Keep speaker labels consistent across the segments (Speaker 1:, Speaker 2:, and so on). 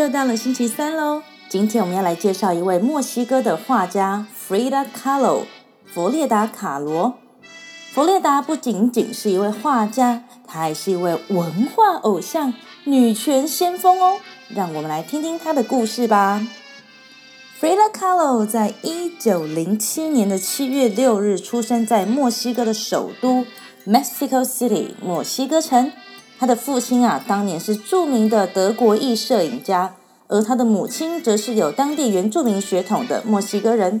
Speaker 1: 又到了星期三喽！今天我们要来介绍一位墨西哥的画家 Frida Kahlo，弗列达·卡罗。弗列达不仅仅是一位画家，她还是一位文化偶像、女权先锋哦。让我们来听听她的故事吧。Frida Kahlo 在一九零七年的七月六日出生在墨西哥的首都 Mexico City，墨西哥城。他的父亲啊，当年是著名的德国裔摄影家，而他的母亲则是有当地原住民血统的墨西哥人。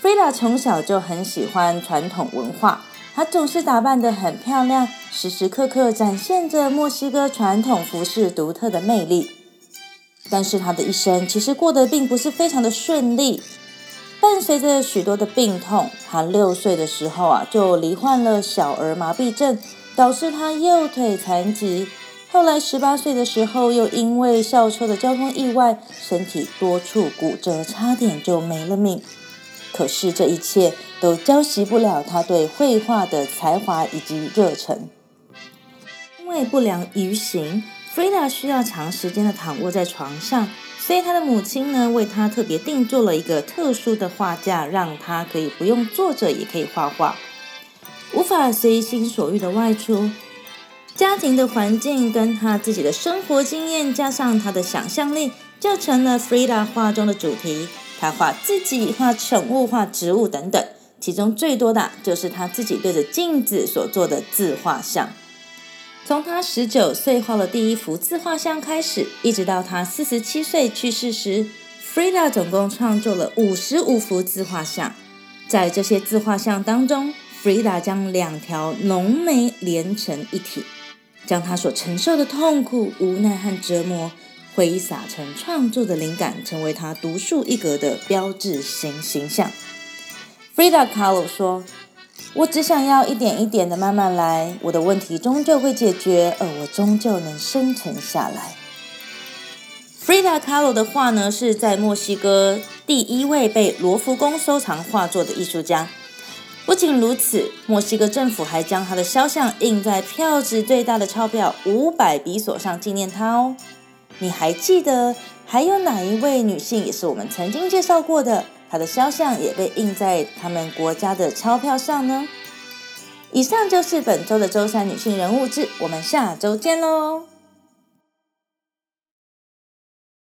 Speaker 1: 菲拉从小就很喜欢传统文化，她总是打扮得很漂亮，时时刻刻展现着墨西哥传统服饰独特的魅力。但是她的一生其实过得并不是非常的顺利，伴随着许多的病痛。她六岁的时候啊，就罹患了小儿麻痹症。导致他右腿残疾，后来十八岁的时候，又因为校车的交通意外，身体多处骨折，差点就没了命。可是这一切都浇熄不了他对绘画的才华以及热忱。因为不良于行，Frida 需要长时间的躺卧在床上，所以他的母亲呢，为他特别定做了一个特殊的画架，让他可以不用坐着也可以画画。无法随心所欲的外出，家庭的环境跟他自己的生活经验，加上他的想象力，就成了 Frida 画中的主题。他画自己、画宠物、画植物等等，其中最多的就是他自己对着镜子所做的自画像。从他十九岁画了第一幅自画像开始，一直到他四十七岁去世时，Frida 总共创作了五十五幅自画像。在这些自画像当中，Frida 将两条浓眉连成一体，将她所承受的痛苦、无奈和折磨挥洒成创作的灵感，成为她独树一格的标志性形象。Frida Kahlo 说：“我只想要一点一点的慢慢来，我的问题终究会解决，而我终究能生存下来。”Frida Kahlo 的画呢，是在墨西哥第一位被罗浮宫收藏画作的艺术家。不仅如此，墨西哥政府还将他的肖像印在票值最大的钞票五百比索上纪念他哦。你还记得还有哪一位女性也是我们曾经介绍过的？她的肖像也被印在他们国家的钞票上呢？以上就是本周的周三女性人物志，我们下周见喽。